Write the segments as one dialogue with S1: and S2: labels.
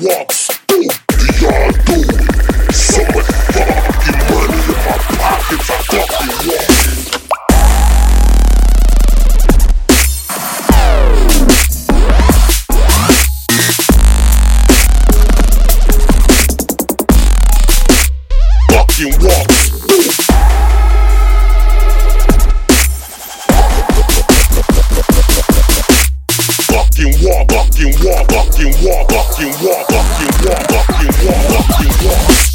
S1: walks. Boom, y'all do it. So fucking money in my pockets, I fucking walk. Fucking walk, fucking walk, fucking walk, fucking walk, fucking walk.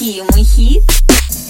S1: aqui um hit.